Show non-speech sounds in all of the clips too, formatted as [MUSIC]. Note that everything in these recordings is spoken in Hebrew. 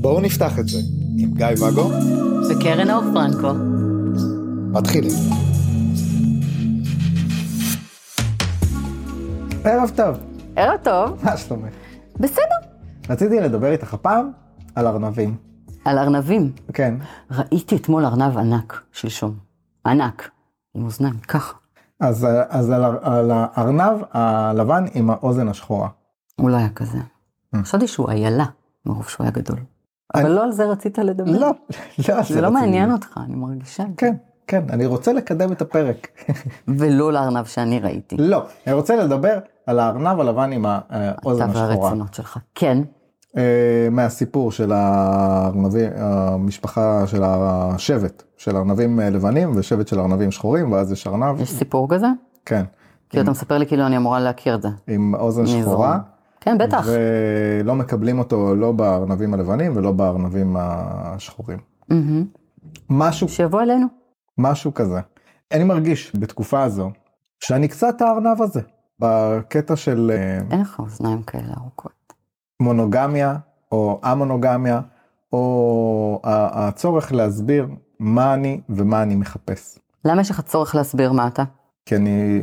בואו נפתח את זה עם גיא ואגו וקרן אור פרנקו. מתחילים. ערב טוב, ערב טוב. מה שלומך? בסדר. רציתי לדבר איתך הפעם על ארנבים. על ארנבים. כן. ראיתי אתמול ארנב ענק, שלשום. ענק. עם אוזניים, ככה. אז, אז על, על הארנב הלבן עם האוזן השחורה. הוא לא היה כזה. חשבתי שהוא איילה, מרוב שהוא היה גדול. אבל לא על זה רצית לדבר. לא, לא. על זה לא רציתי. מעניין אותך, אני מרגישה. כן, כן, אני רוצה לקדם את הפרק. [LAUGHS] ולא לארנב שאני ראיתי. לא, אני רוצה לדבר על הארנב הלבן עם האוזן אתה השחורה. והרצונות שלך. כן. אה, מהסיפור של הארנבים, המשפחה של השבט, של ארנבים לבנים ושבט של ארנבים שחורים, ואז יש ארנב, יש סיפור כזה? כן, כי אתה מספר לי כאילו אני אמורה להכיר את זה. עם אוזן. שחורה, כן, בטח. ולא מקבלים אותו לא בארנבים הלבנים ולא בארנבים השחורים. מהמם. משהו, שיבוא אלינו. משהו כזה. אני מרגיש בתקופה הזו שאני קצת הארנב הזה, בקטע של אה, אין לך אוזניים כאלה ארוכות. מונוגמיה או המונוגמיה, או הצורך להסביר מה אני ומה אני מחפש. למה יש לך צורך להסביר מה אתה? כי אני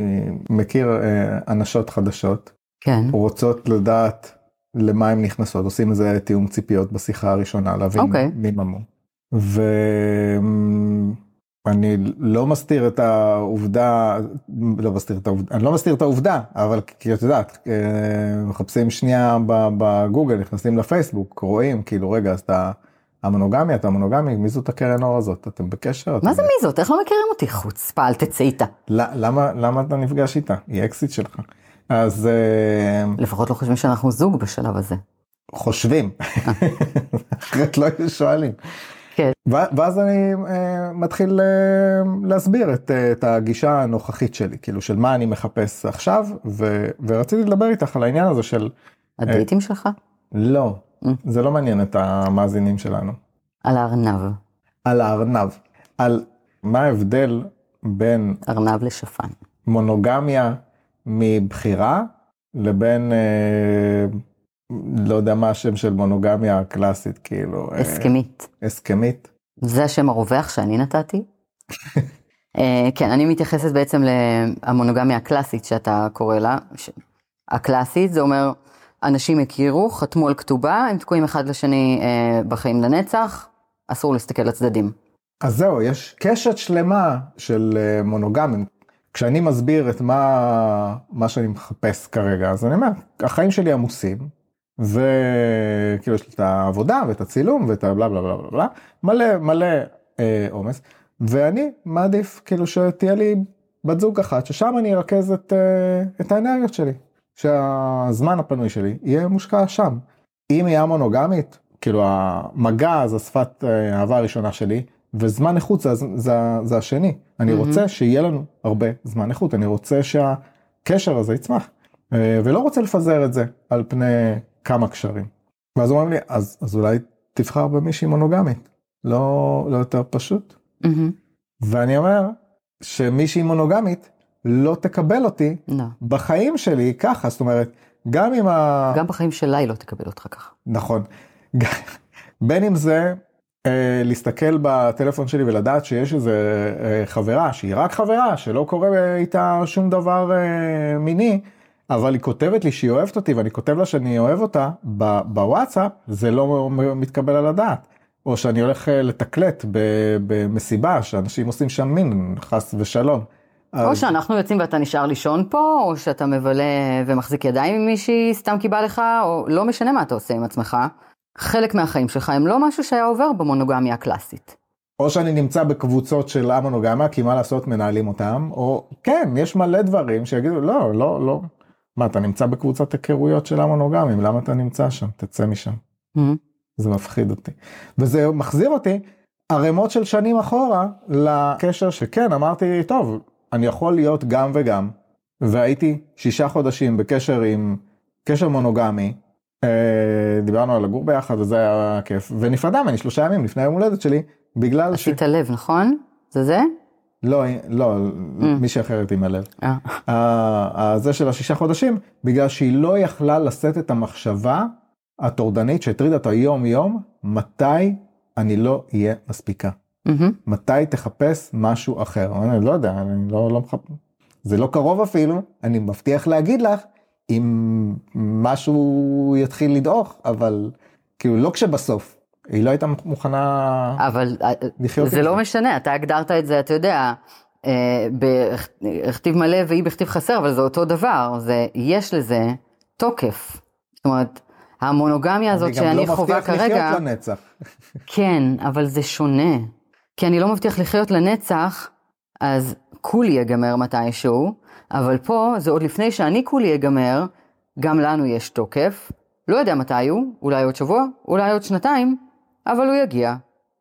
מכיר אה, אנשות חדשות, כן. רוצות לדעת למה הן נכנסות, עושים איזה תיאום ציפיות בשיחה הראשונה, להבין אוקיי. מי ממו. ואני לא מסתיר את העובדה, לא מסתיר את העובדה, אני לא מסתיר את העובדה, אבל כי את יודעת, אה, מחפשים שנייה בגוגל, נכנסים לפייסבוק, רואים, כאילו רגע, אז אתה המונוגמיה, אתה המונוגמי, מי זאת הקרן אור הזאת? אתם בקשר? מה אתם- זה מי זאת? איך לא מכירים אותי? חוצפה, אל תצא איתה. למה, למה אתה נפגש איתה? היא אקסיט שלך. אז אה, לפחות לא חושבים שאנחנו זוג בשלב הזה. חושבים, אחרת לא היו שואלים. כן. ואז אני אה, מתחיל אה, להסביר את, אה, את הגישה הנוכחית שלי, כאילו של מה אני מחפש עכשיו, ו- ורציתי לדבר איתך על העניין הזה של הדייטים שלך? לא, Mm. זה לא מעניין את המאזינים שלנו, על הארנב. על הארנב, על מה ההבדל בין ארנב לשפן. מונוגמיה מבחירה לבין אה, לא יודע מה השם של מונוגמיה הקלאסית כאילו אה, הסכמית. הסכמית זה השם הרווח שאני נתתי. [LAUGHS] אה, כן, אני מתייחסת בעצם למונוגמיה הקלאסית שאתה קורא לה. ש- הקלאסית זה אומר, אנשים הכירו, חתמו על כתובה, הם תקועים אחד לשני אה, בחיים לנצח, אסור להסתכל לצדדים. אז זהו יש קשת שלמה של אה, מונוגמים כשאני מסביר את מה מה שאני מחפש כרגע אז אני אומר החיים שלי עמוסים וכאילו יש לי את העבודה ואת הצילום ואת הבלה בלה בלה בלה בלה מלא מלא אה, עומס ואני מעדיף כאילו שתהיה לי בת זוג אחת ששם אני ארכז את, אה, את האנרגיות שלי שהזמן הפנוי שלי יהיה מושקע שם. אם היא המונוגמית כאילו המגע זה השפת אה, האהבה הראשונה שלי וזמן איכות זה, זה, זה השני אני מהמם. רוצה שיהיה לנו הרבה זמן איכות אני רוצה שהקשר הזה יצמח אה, ולא רוצה לפזר את זה על פני כמה קשרים. ואז אומרים לי אז, אז אולי תבחר במישהי מונוגמית לא, לא יותר פשוט מהמם. ואני אומר שמישהי מונוגמית לא תקבל אותי לא. בחיים שלי ככה זאת אומרת גם אם ה... גם בחיים שלה היא לא תקבל אותך ככה. נכון. בין אם זה אה, להסתכל בטלפון שלי ולדעת שיש איזה אה, חברה שהיא רק חברה שלא קורה איתה שום דבר אה, מיני אבל היא כותבת לי שהיא אוהבת אותי ואני כותב לה שאני אוהב אותה ב- בוואטסאפ זה לא מתקבל על הדעת. או שאני הולך אה, לתקלט במסיבה שאנשים עושים שם מין חס ושלום. או אז- שאנחנו יוצאים ואתה נשאר לישון פה, או שאתה מבלה ומחזיק ידיים עם מישהי סתם כי בא לך, או לא משנה מה אתה עושה עם עצמך. חלק מהחיים שלך הם לא משהו שהיה עובר במונוגמיה הקלאסית. או שאני נמצא בקבוצות של המונוגמיה, כי מה לעשות, מנהלים אותם, או כן, יש מלא דברים שיגידו, לא, לא, לא. מה, אתה נמצא בקבוצת היכרויות של המונוגמים, למה אתה נמצא שם? תצא משם. מהמם. זה מפחיד אותי. וזה מחזיר אותי ערימות של שנים אחורה לקשר שכן, אמרתי, טוב, אני יכול להיות גם וגם, והייתי שישה חודשים בקשר עם קשר מונוגמי, אה, דיברנו על לגור ביחד וזה היה כיף, ונפרדה ממני שלושה ימים לפני היום הולדת שלי, בגלל ש... עשית לב, נכון? זה זה? לא, לא, מישהי אחרת עם הלב. אה. ה- זה של השישה חודשים, בגלל שהיא לא יכלה לשאת את המחשבה הטורדנית שהטרידה אותה יום יום, מתי אני לא אהיה מספיקה. מהמם. מתי תחפש משהו אחר. אני לא יודע, אני לא, לא מחפש. זה לא קרוב אפילו, אני מבטיח להגיד לך אם משהו יתחיל לדעוך, אבל כאילו לא כשבסוף. היא לא הייתה מוכנה... אבל אה, לחיות זה לא זה. משנה, אתה הגדרת את זה, אתה יודע, אה, בכתיב מלא והיא בכתיב חסר, אבל זה אותו דבר, זה, יש לזה תוקף. זאת אומרת, המונוגמיה הזאת שאני אני גם חווה לא מבטיח כרגע, לחיות לנצח. [LAUGHS] כן, אבל זה שונה. כי אני לא מבטיח לחיות לנצח, אז כולי ייגמר מתישהו, אבל פה זה עוד לפני שאני כולי ייגמר, גם לנו יש תוקף. לא יודע מתי הוא, אולי עוד שבוע, אולי עוד שנתיים, אבל הוא יגיע.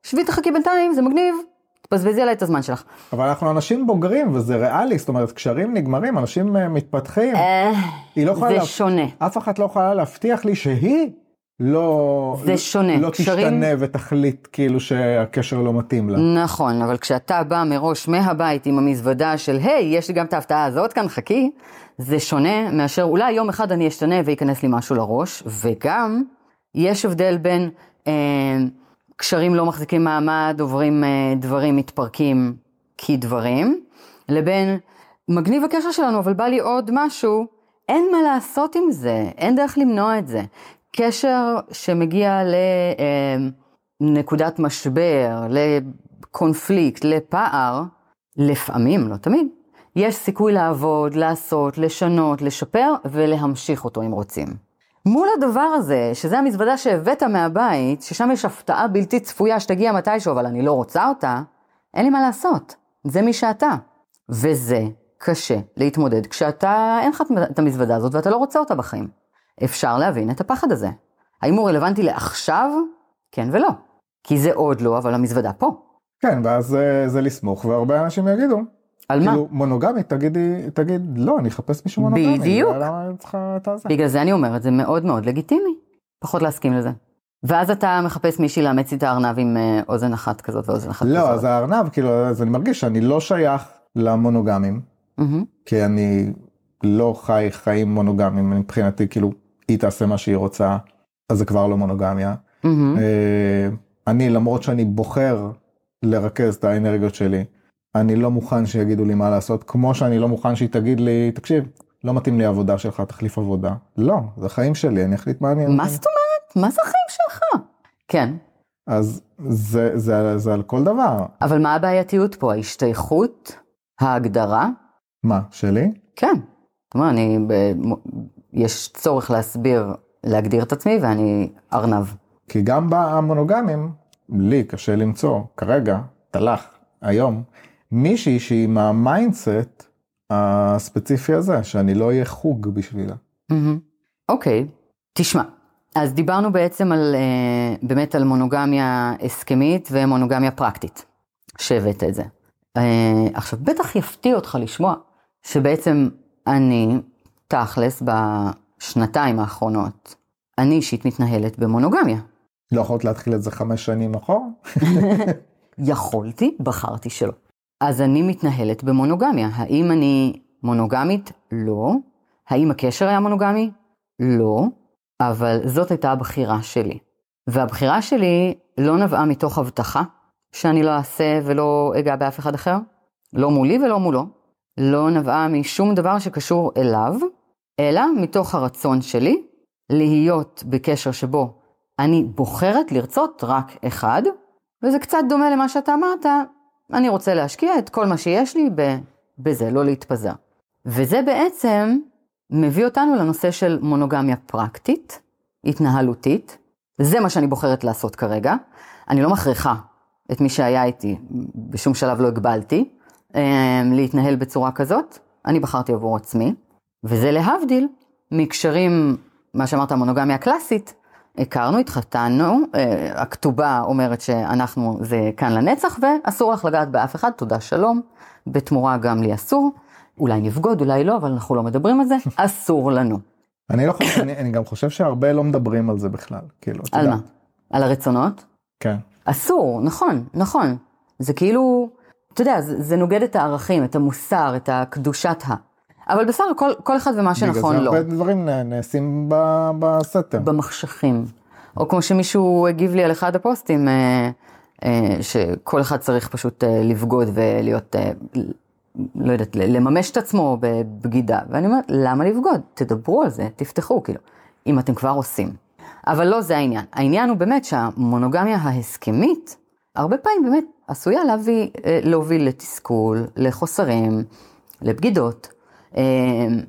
שבי תחכי בינתיים, זה מגניב. תבזבזי עליי את הזמן שלך. אבל אנחנו אנשים בוגרים וזה ריאלי, זאת אומרת קשרים נגמרים, אנשים אה, מתפתחים. היא לא יכולה, זה להב- שונה. אף אחת לא יכולה להבטיח לי שהיא לא, זה שונה. לא קשרים- תשתנה ותחליט כאילו שהקשר לא מתאים לה. נכון, אבל כשאתה בא מראש מהבית עם המזוודה של, היי, יש לי גם את ההפתעה הזאת כאן, חכי, זה שונה מאשר אולי יום אחד אני אשתנה וייכנס לי משהו לראש, וגם יש הבדל בין אה, קשרים לא מחזיקים מעמד, עוברים אה, דברים, מתפרקים כדברים, לבין מגניב הקשר שלנו, אבל בא לי עוד משהו, אין מה לעשות עם זה, אין דרך למנוע את זה. קשר שמגיע לנקודת משבר, לקונפליקט, לפער, לפעמים, לא תמיד, יש סיכוי לעבוד, לעשות, לשנות, לשפר ולהמשיך אותו אם רוצים. מול הדבר הזה, שזה המזוודה שהבאת מהבית, ששם יש הפתעה בלתי צפויה שתגיע מתישהו, אבל אני לא רוצה אותה, אין לי מה לעשות. זה מי שאתה. וזה קשה להתמודד כשאתה, אין לך את המזוודה הזאת ואתה לא רוצה אותה בחיים. אפשר להבין את הפחד הזה. האם הוא רלוונטי לעכשיו? כן ולא. כי זה עוד לא, אבל המזוודה פה. כן, ואז אה, זה לסמוך, והרבה אנשים יגידו, על מה? כאילו מונוגמית, תגידי, תגיד, לא, אני אחפש מישהו מונוגמי. בדיוק. למה אני צריכה את הזה? בגלל זה אני אומרת, זה מאוד מאוד לגיטימי, פחות להסכים לזה. ואז אתה מחפש מישהי לאמץ איתה ארנב עם אה, אוזן אחת כזאת ואוזן אחת לא, כזאת. אז הארנב, כאילו, אז אני מרגיש שאני לא שייך למונוגמים. כי אני לא חי חיים מונוגמיים, מבחינתי, כאילו, היא תעשה מה שהיא רוצה, אז זה כבר לא מונוגמיה. אה, אני, למרות שאני בוחר לרכז את האנרגיות שלי, אני לא מוכן שיגידו לי מה לעשות, כמו שאני לא מוכן שהיא תגיד לי, תקשיב, לא מתאים לי העבודה שלך, תחליף עבודה. לא, זה החיים שלי, אני אחליט מה אני... מה זאת אומרת? מה זה החיים שלך? כן, אז זה, זה, זה על כל דבר. אבל מה הבעייתיות פה? ההשתייכות? ההגדרה? מה, שלי? כן. אומרת, אני, ב... יש צורך להסביר, להגדיר את עצמי ואני ארנב. כי גם במונוגמים, לי קשה למצוא, כרגע, תלך, היום, מישהי שהיא עם ה mindset הספציפי הזה, שאני לא אהיה חוג בשבילה. אוקיי, תשמע, אז דיברנו בעצם על, אה, באמת על מונוגמיה הסכמית ומונוגמיה פרקטית, שהבאת את זה. אה, עכשיו, בטח יפתיע אותך לשמוע שבעצם אני, תכלס, בשנתיים האחרונות, אני אישית מתנהלת במונוגמיה. לא יכולת להתחיל את זה חמש שנים אחורה? [LAUGHS] יכולתי, בחרתי שלא. אז אני מתנהלת במונוגמיה. האם אני מונוגמית? לא. האם הקשר היה מונוגמי? לא. אבל זאת הייתה הבחירה שלי. והבחירה שלי לא נבעה מתוך הבטחה שאני לא אעשה ולא אגע באף אחד אחר, לא מולי ולא מולו. לא נבעה משום דבר שקשור אליו, אלא מתוך הרצון שלי להיות בקשר שבו אני בוחרת לרצות רק אחד, וזה קצת דומה למה שאתה אמרת, אני רוצה להשקיע את כל מה שיש לי בזה, לא להתפזר. וזה בעצם מביא אותנו לנושא של מונוגמיה פרקטית, התנהלותית. זה מה שאני בוחרת לעשות כרגע. אני לא מכריחה את מי שהיה איתי, בשום שלב לא הגבלתי, אה, להתנהל בצורה כזאת. אני בחרתי עבור עצמי, וזה להבדיל מקשרים, מה שאמרת, המונוגמיה הקלאסית, הכרנו, התחתנו, אה, הכתובה אומרת שאנחנו זה כאן לנצח ואסור לך לגעת באף אחד, תודה שלום, בתמורה גם לי אסור, אולי נבגוד, אולי לא, אבל אנחנו לא מדברים על זה, [LAUGHS] אסור לנו. אני לא חושב, אני, אני גם חושב שהרבה לא מדברים על זה בכלל, כאילו, את על יודעת. מה? על הרצונות? כן. אסור, נכון, נכון. זה כאילו, אתה יודע, זה, זה נוגד את הערכים, את המוסר, את הקדושת ה... אבל בסך הכל, כל אחד ומה שנכון לו. בגלל זה הרבה דברים נעשים בסתר. במחשכים. או כמו שמישהו הגיב לי על אחד הפוסטים, אה, אה, שכל אחד צריך פשוט אה, לבגוד ולהיות, לא יודעת, לממש את עצמו בבגידה. ואני אומרת, למה לבגוד? תדברו על זה, תפתחו, כאילו, אם אתם כבר עושים. אבל לא זה העניין. העניין הוא באמת שהמונוגמיה ההסכמית, הרבה פעמים באמת עשויה להביא, להוביל לתסכול, לחוסרים, לבגידות,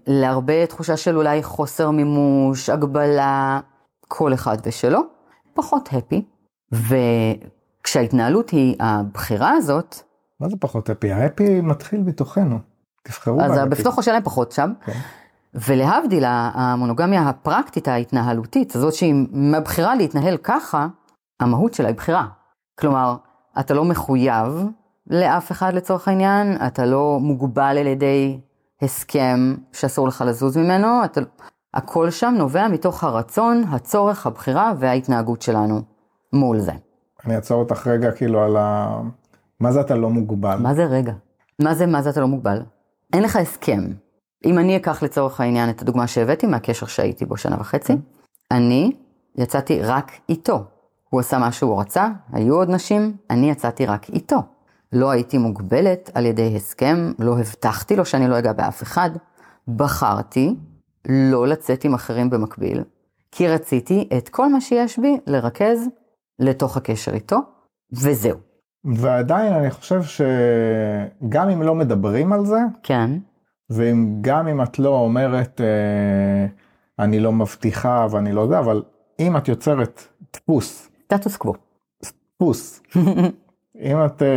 להרבה תחושה של אולי חוסר מימוש, הגבלה, כל אחד ושלו, פחות הפי. וכשההתנהלות היא הבחירה הזאת, מה זה פחות הפי? ההפי מתחיל בתוכנו. תבחרו אז. בתוכו שלהם פחות שם. כן. ולהבדיל, המונוגמיה הפרקטית, ההתנהלותית, הזאת שהיא מהבחירה להתנהל ככה, המהות שלה היא בחירה. כלומר, אתה לא מחויב לאף אחד לצורך העניין, אתה לא מוגבל על ידי הסכם שאסור לך לזוז ממנו, אתה... הכל שם נובע מתוך הרצון, הצורך, הבחירה וההתנהגות שלנו מול זה. אני אעצור אותך רגע כאילו על ה... מה זה אתה לא מוגבל? מה זה רגע? מה זה, מה זה אתה לא מוגבל? אין לך הסכם. אם אני אקח לצורך העניין את הדוגמה שהבאתי מהקשר שהייתי בו שנה וחצי, אני יצאתי רק איתו. הוא עשה מה שהוא רצה, היו עוד נשים, אני יצאתי רק איתו. לא הייתי מוגבלת על ידי הסכם, לא הבטחתי לו שאני לא אגע באף אחד. בחרתי לא לצאת עם אחרים במקביל, כי רציתי את כל מה שיש בי לרכז לתוך הקשר איתו, וזהו. ועדיין אני חושב שגם אם לא מדברים על זה, כן, וגם אם את לא אומרת אה, אני לא מבטיחה ואני לא זה, אבל אם את יוצרת דפוס, סטטוס קוו. דפוס, [LAUGHS] אם את אה,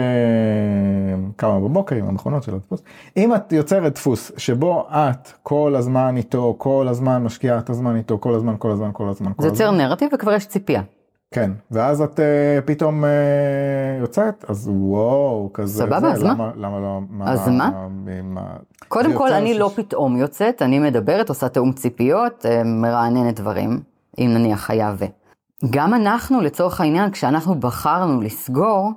קמה בבוקר עם המכונות של הדפוס, אם את יוצרת דפוס שבו את כל הזמן איתו, כל הזמן משקיעה את הזמן איתו, כל הזמן, כל הזמן, כל הזמן, כל זה הזמן, יוצר נרטיב וכבר יש ציפייה. כן, ואז את אה, פתאום אה, יוצאת, אז וואו, כזה, סבבה, זה, אז מה? למה, למה לא, מה, אז מה? מה, קודם זה כל, אני לא ש- פתאום יוצאת, אני מדברת, עושה תיאום ציפיות, מרעננת דברים, אם נניח היה ו. גם אנחנו, לצורך העניין, כשאנחנו בחרנו לסגור,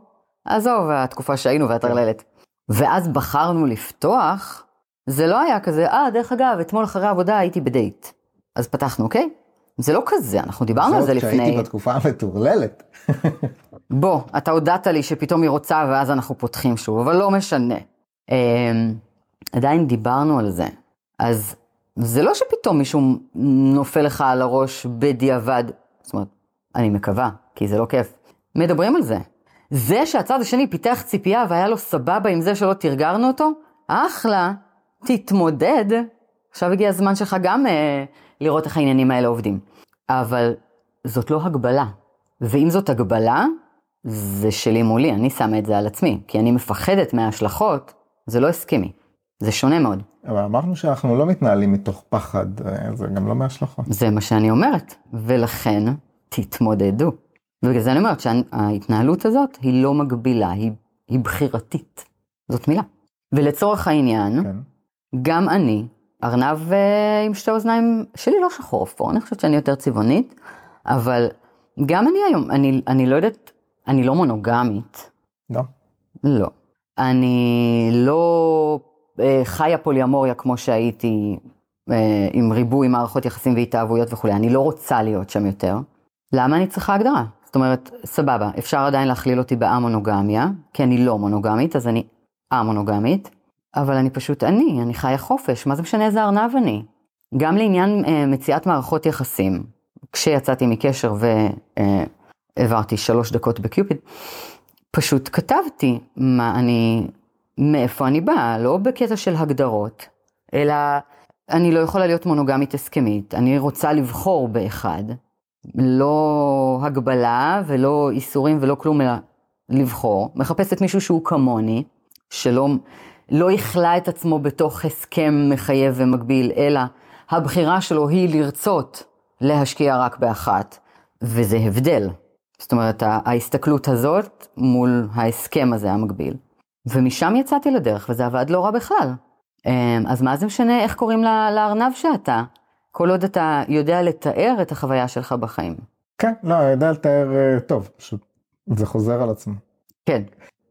עזוב, התקופה שהיינו והטרללת, ואז בחרנו לפתוח, זה לא היה כזה, אה, דרך אגב, אתמול אחרי העבודה הייתי בדייט. אז פתחנו, אוקיי? זה לא כזה, אנחנו דיברנו על זה לפני. כשהייתי בתקופה המטורללת. [LAUGHS] בוא, אתה הודעת לי שפתאום היא רוצה ואז אנחנו פותחים שוב, אבל לא משנה. אמ, עדיין דיברנו על זה. אז זה לא שפתאום מישהו נופל לך על הראש בדיעבד. זאת אומרת, אני מקווה, כי זה לא כיף. מדברים על זה. זה שהצד השני פיתח ציפייה והיה לו סבבה עם זה שלא תרגרנו אותו, אחלה, תתמודד. עכשיו הגיע הזמן שלך גם אה, לראות איך העניינים האלה עובדים. אבל זאת לא הגבלה. ואם זאת הגבלה, זה שלי מולי, אני שמה את זה על עצמי, כי אני מפחדת מההשלכות, זה לא הסכמי. זה שונה מאוד. אבל אמרנו שאנחנו לא מתנהלים מתוך פחד, אה, זה גם לא מהשלכות. זה מה שאני אומרת, ולכן תתמודדו. ובגלל זה אני אומרת שההתנהלות הזאת היא לא מגבילה, היא, היא בחירתית. זאת מילה. ולצורך העניין, כן. גם אני, ארנב אה, עם שתי אוזניים, שלי לא שחור אפור, אני חושבת שאני יותר צבעונית, אבל גם אני היום, אני, אני לא יודעת, אני לא מונוגמית, לא. לא. אני לא אה, חיה פוליאמוריה כמו שהייתי אה, עם ריבוי מערכות יחסים והתאהבויות וכולי, אני לא רוצה להיות שם יותר. למה אני צריכה הגדרה? זאת אומרת, סבבה, אפשר עדיין להכליל אותי באמונוגמיה, כי אני לא מונוגמית, אז אני א-מונוגמית, אבל אני פשוט אני, אני חיה חופש, מה זה משנה איזה ארנב אני? גם לעניין אה, מציאת מערכות יחסים, כשיצאתי מקשר והעברתי שלוש דקות בקיופיד, פשוט כתבתי מה אני, מאיפה אני באה, לא בקטע של הגדרות, אלא אני לא יכולה להיות מונוגמית הסכמית, אני רוצה לבחור באחד, לא הגבלה ולא איסורים ולא כלום, אלא לבחור. מחפשת מישהו שהוא כמוני, שלא לא יכלה את עצמו בתוך הסכם מחייב ומגביל, אלא הבחירה שלו היא לרצות להשקיע רק באחת, וזה הבדל. זאת אומרת, ההסתכלות הזאת מול ההסכם הזה המקביל. ומשם יצאתי לדרך, וזה עבד לא רע בכלל. אז מה זה משנה איך קוראים לארנב שאתה? כל עוד אתה יודע לתאר את החוויה שלך בחיים. כן, לא, אני יודע לתאר אה, טוב, פשוט זה חוזר על עצמו. כן.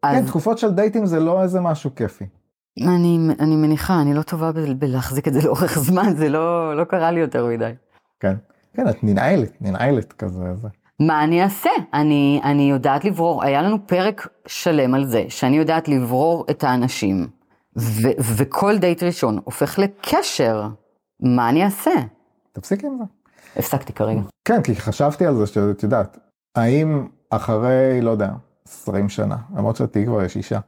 אז כן, תקופות של דייטים זה לא איזה משהו כיפי. אני, אני מניחה, אני לא טובה ב- בלהחזיק את זה [LAUGHS] לאורך זמן, זה לא, לא קרה לי יותר מדי. כן. כן, את ננעלת, ננעלת כזה. זה. מה אני אעשה? אני, אני יודעת לברור, היה לנו פרק שלם על זה, שאני יודעת לברור את האנשים, ו, וכל דייט ראשון הופך לקשר. מה אני אעשה? תפסיקי עם זה. הפסקתי כרגע. כן, כי חשבתי על זה שאת יודעת, האם אחרי, לא יודע, 20 שנה, למרות שתהיי כבר יש אישה.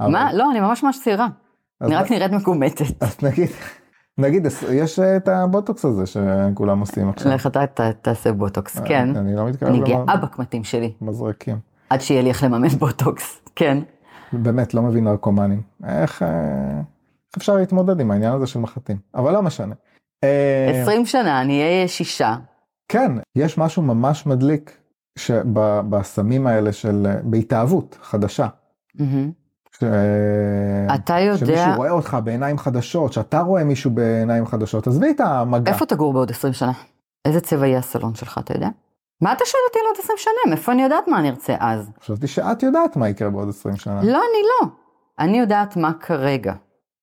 אבל- מה? לא, אני ממש ממש צעירה. אני רק נראית מקומטת. אז נגיד, נגיד, יש את הבוטוקס הזה שכולם עושים עכשיו. לך אתה תעשה בוטוקס, כן. אני לא אני לומר גאה בקמטים שלי, מזרקים. עד שיהיה לי איך לממן בוטוקס, כן. באמת, לא מבין נרקומנים. אה, איך אפשר להתמודד עם העניין הזה של מחטים? אבל לא משנה. אה, 20 שנה, אני אהיה שישה. כן, יש משהו ממש מדליק בסמים האלה של, אה, בהתאהבות חדשה. ש... אה, אתה יודע, שמישהו רואה אותך בעיניים חדשות, שאתה רואה מישהו בעיניים חדשות, עזבי את המגע. איפה תגור בעוד 20 שנה? איזה צבע יהיה הסלון שלך, אתה יודע? מה אתה שואל אותי על עוד 20 שנה? מאיפה אני יודעת מה אני ארצה אז? חשבתי שאת יודעת מה יקרה בעוד 20 שנה. לא, אני לא. אני יודעת מה כרגע.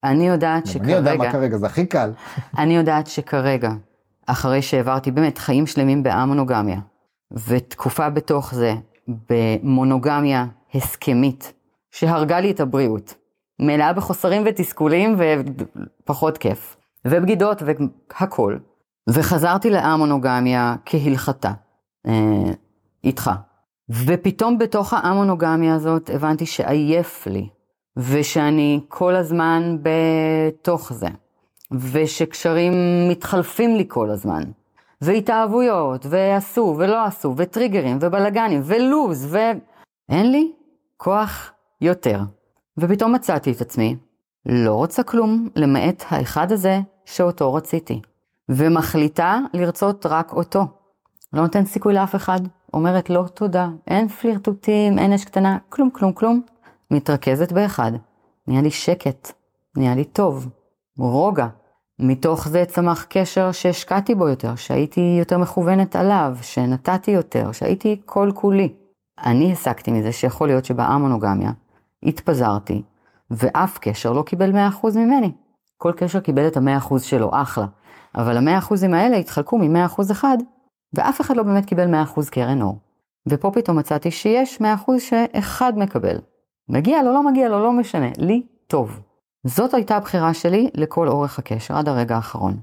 אני יודעת גם אני יודע מה שכרגע, כרגע, זה הכי קל. [LAUGHS] אני יודעת שכרגע, אחרי שהעברתי באמת חיים שלמים באמונוגמיה, ותקופה בתוך זה במונוגמיה הסכמית, שהרגה לי את הבריאות, מלאה בחוסרים ותסכולים ופחות כיף, ובגידות והכל, וחזרתי לאמונוגמיה כהלכתה, אה, איתך. ופתאום בתוך האמונוגמיה הזאת הבנתי שעייף לי, ושאני כל הזמן בתוך זה, ושקשרים מתחלפים לי כל הזמן, והתאהבויות, ועשו ולא עשו, וטריגרים, ובלאגנים, ולוז, ואין לי כוח יותר. ופתאום מצאתי את עצמי, לא רוצה כלום למעט האחד הזה שאותו רציתי, ומחליטה לרצות רק אותו. לא נותן סיכוי לאף אחד, אומרת לא תודה, אין פלירטוטים, אין אש קטנה, כלום כלום כלום. מתרכזת באחד, נהיה לי שקט, נהיה לי טוב, רוגע. מתוך זה צמח קשר שהשקעתי בו יותר, שהייתי יותר מכוונת עליו, שנתתי יותר, שהייתי כל כולי. אני הסקתי מזה שיכול להיות שבאמונוגמיה התפזרתי, ואף קשר לא קיבל 100% ממני. כל קשר קיבל את ה-100% שלו, אחלה. אבל ה-100% האלה התחלקו מ-100% אחד, ואף אחד לא באמת קיבל 100% קרן אור. ופה פתאום מצאתי שיש 100% שאחד מקבל. מגיע לו, לא מגיע לו, לא משנה, לי טוב. זאת הייתה הבחירה שלי לכל אורך הקשר עד הרגע האחרון.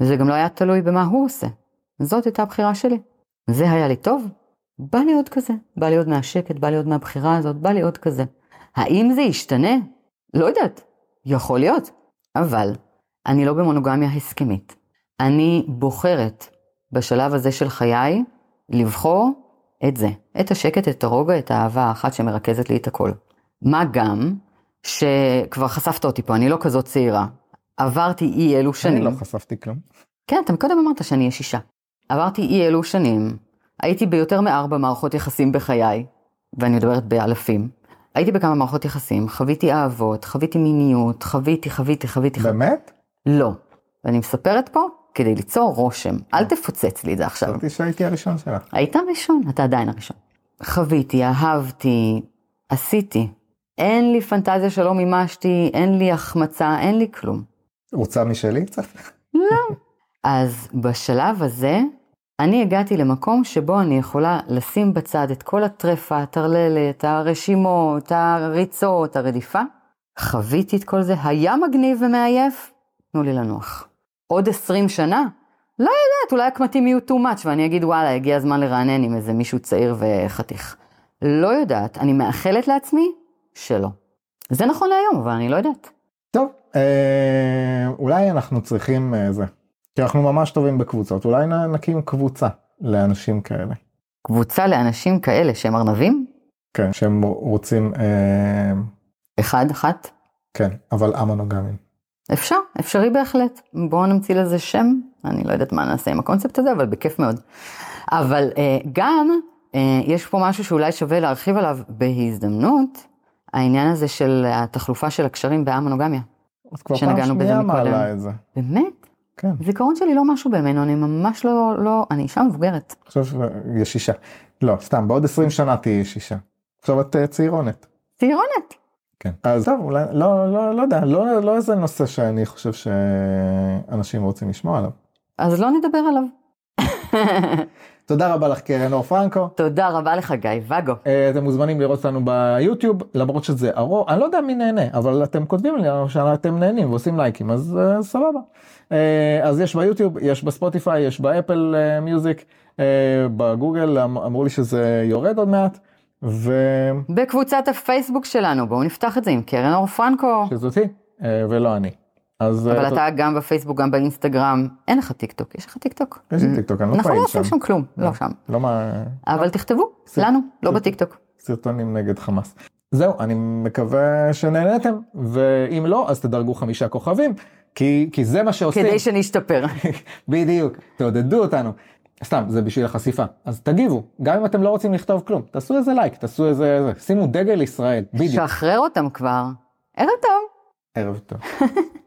וזה גם לא היה תלוי במה הוא עושה. זאת הייתה הבחירה שלי. זה היה לי טוב? בא לי עוד כזה. בא לי עוד מהשקט, בא לי עוד מהבחירה הזאת, בא לי עוד כזה. האם זה ישתנה? לא יודעת. יכול להיות. אבל אני לא במונוגמיה הסכמית. אני בוחרת בשלב הזה של חיי לבחור את זה. את השקט, את הרוגע, את האהבה האחת שמרכזת לי את הכל. מה גם שכבר חשפת אותי פה, אני לא כזאת צעירה. עברתי אי אלו אני שנים. לא חשפתי כלום. כן, אתה קודם אמרת שאני אהיה שישה. עברתי אי אלו שנים, הייתי ביותר מארבע מערכות יחסים בחיי, ואני מדברת באלפים. הייתי בכמה מערכות יחסים, חוויתי אהבות, חוויתי מיניות, חוויתי, חוויתי, חוויתי, חוויתי. באמת? לא. ואני מספרת פה כדי ליצור רושם. אל תפוצץ לי את זה עכשיו. חשבתי שהייתי הראשון שלך. היית הראשון, אתה עדיין הראשון. חוויתי, אהבתי, עשיתי. אין לי פנטזיה שלא מימשתי, אין לי החמצה, אין לי כלום. רוצה משלי קצת? אז בשלב הזה, אני הגעתי למקום שבו אני יכולה לשים בצד את כל הטרפה, הטרללת, הרשימות, הריצות, הרדיפה. חוויתי את כל זה, היה מגניב ומעייף, תנו לי לנוח. עוד 20 שנה? לא יודעת, אולי הקמטים יהיו too much ואני אגיד וואלה, הגיע הזמן לרענן עם איזה מישהו צעיר וחתיך. לא יודעת, אני מאחלת לעצמי שלא. זה נכון להיום, אבל אני לא יודעת. טוב, אה, אולי אנחנו צריכים אה, זה. כי אנחנו ממש טובים בקבוצות, אולי נקים קבוצה לאנשים כאלה. קבוצה לאנשים כאלה שהם ארנבים? כן, שהם רוצים, אה, אחד, אחת? כן, אבל המונוגמים. אפשר, אפשרי בהחלט. בואו נמציא לזה שם, אני לא יודעת מה נעשה עם הקונספט הזה, אבל בכיף מאוד. אבל אה, גם, אה, יש פה משהו שאולי שווה להרחיב עליו בהזדמנות, העניין הזה של התחלופה של הקשרים בהמונוגמיה. אז כבר פעם שנייה. מעלה את זה. באמת? כן, זיכרון שלי לא משהו במנו, אני ממש לא, לא, אני אישה מבוגרת. עכשיו יש שישה. לא, סתם, בעוד 20 שנה תהיי שישה. עכשיו את אה, צעירונת. טירונת. כן. אז טוב, אולי, לא, לא, לא יודע, לא, לא איזה נושא שאני חושב שאנשים רוצים לשמוע עליו. אז לא נדבר עליו. [LAUGHS] תודה רבה לך קרן אור פרנקו. תודה רבה לך גיא ואגו. אה, אתם מוזמנים לראות אותנו ביוטיוב, למרות שזה ארוך, אני לא יודע מי נהנה, אבל אתם כותבים לי שאתם נהנים ועושים לייקים, אז uh, סבבה. Uh, אז יש ביוטיוב, יש בספוטיפיי, יש באפל מיוזיק, uh, בגוגל אמ, אמרו לי שזה יורד עוד מעט. ו... בקבוצת הפייסבוק שלנו, בואו נפתח את זה עם קרן אור פרנקו. שזאתי, ולא אני. אז... אבל אתה גם בפייסבוק, גם באינסטגרם, אין לך טיק טוק, יש לך טיק טוק? יש לי טיק טוק, אני לא פעיל שם. אנחנו לא עושים שם כלום, לא שם. לא מה... אבל תכתבו, לנו, לא בטיק טוק. סרטונים נגד חמאס. זהו, אני מקווה שנהנתם, ואם לא, אז תדרגו חמישה כוכבים, כי, כי זה מה שעושים. כדי שנשתפר. [LAUGHS] בדיוק, תעודדו אותנו. סתם, זה בשביל החשיפה. אז תגיבו, גם אם אתם לא רוצים לכתוב כלום, תעשו איזה לייק, תעשו איזה, שימו דגל ישראל, בדיוק. שחרר אותם כבר. ערב טוב. ערב טוב. [LAUGHS]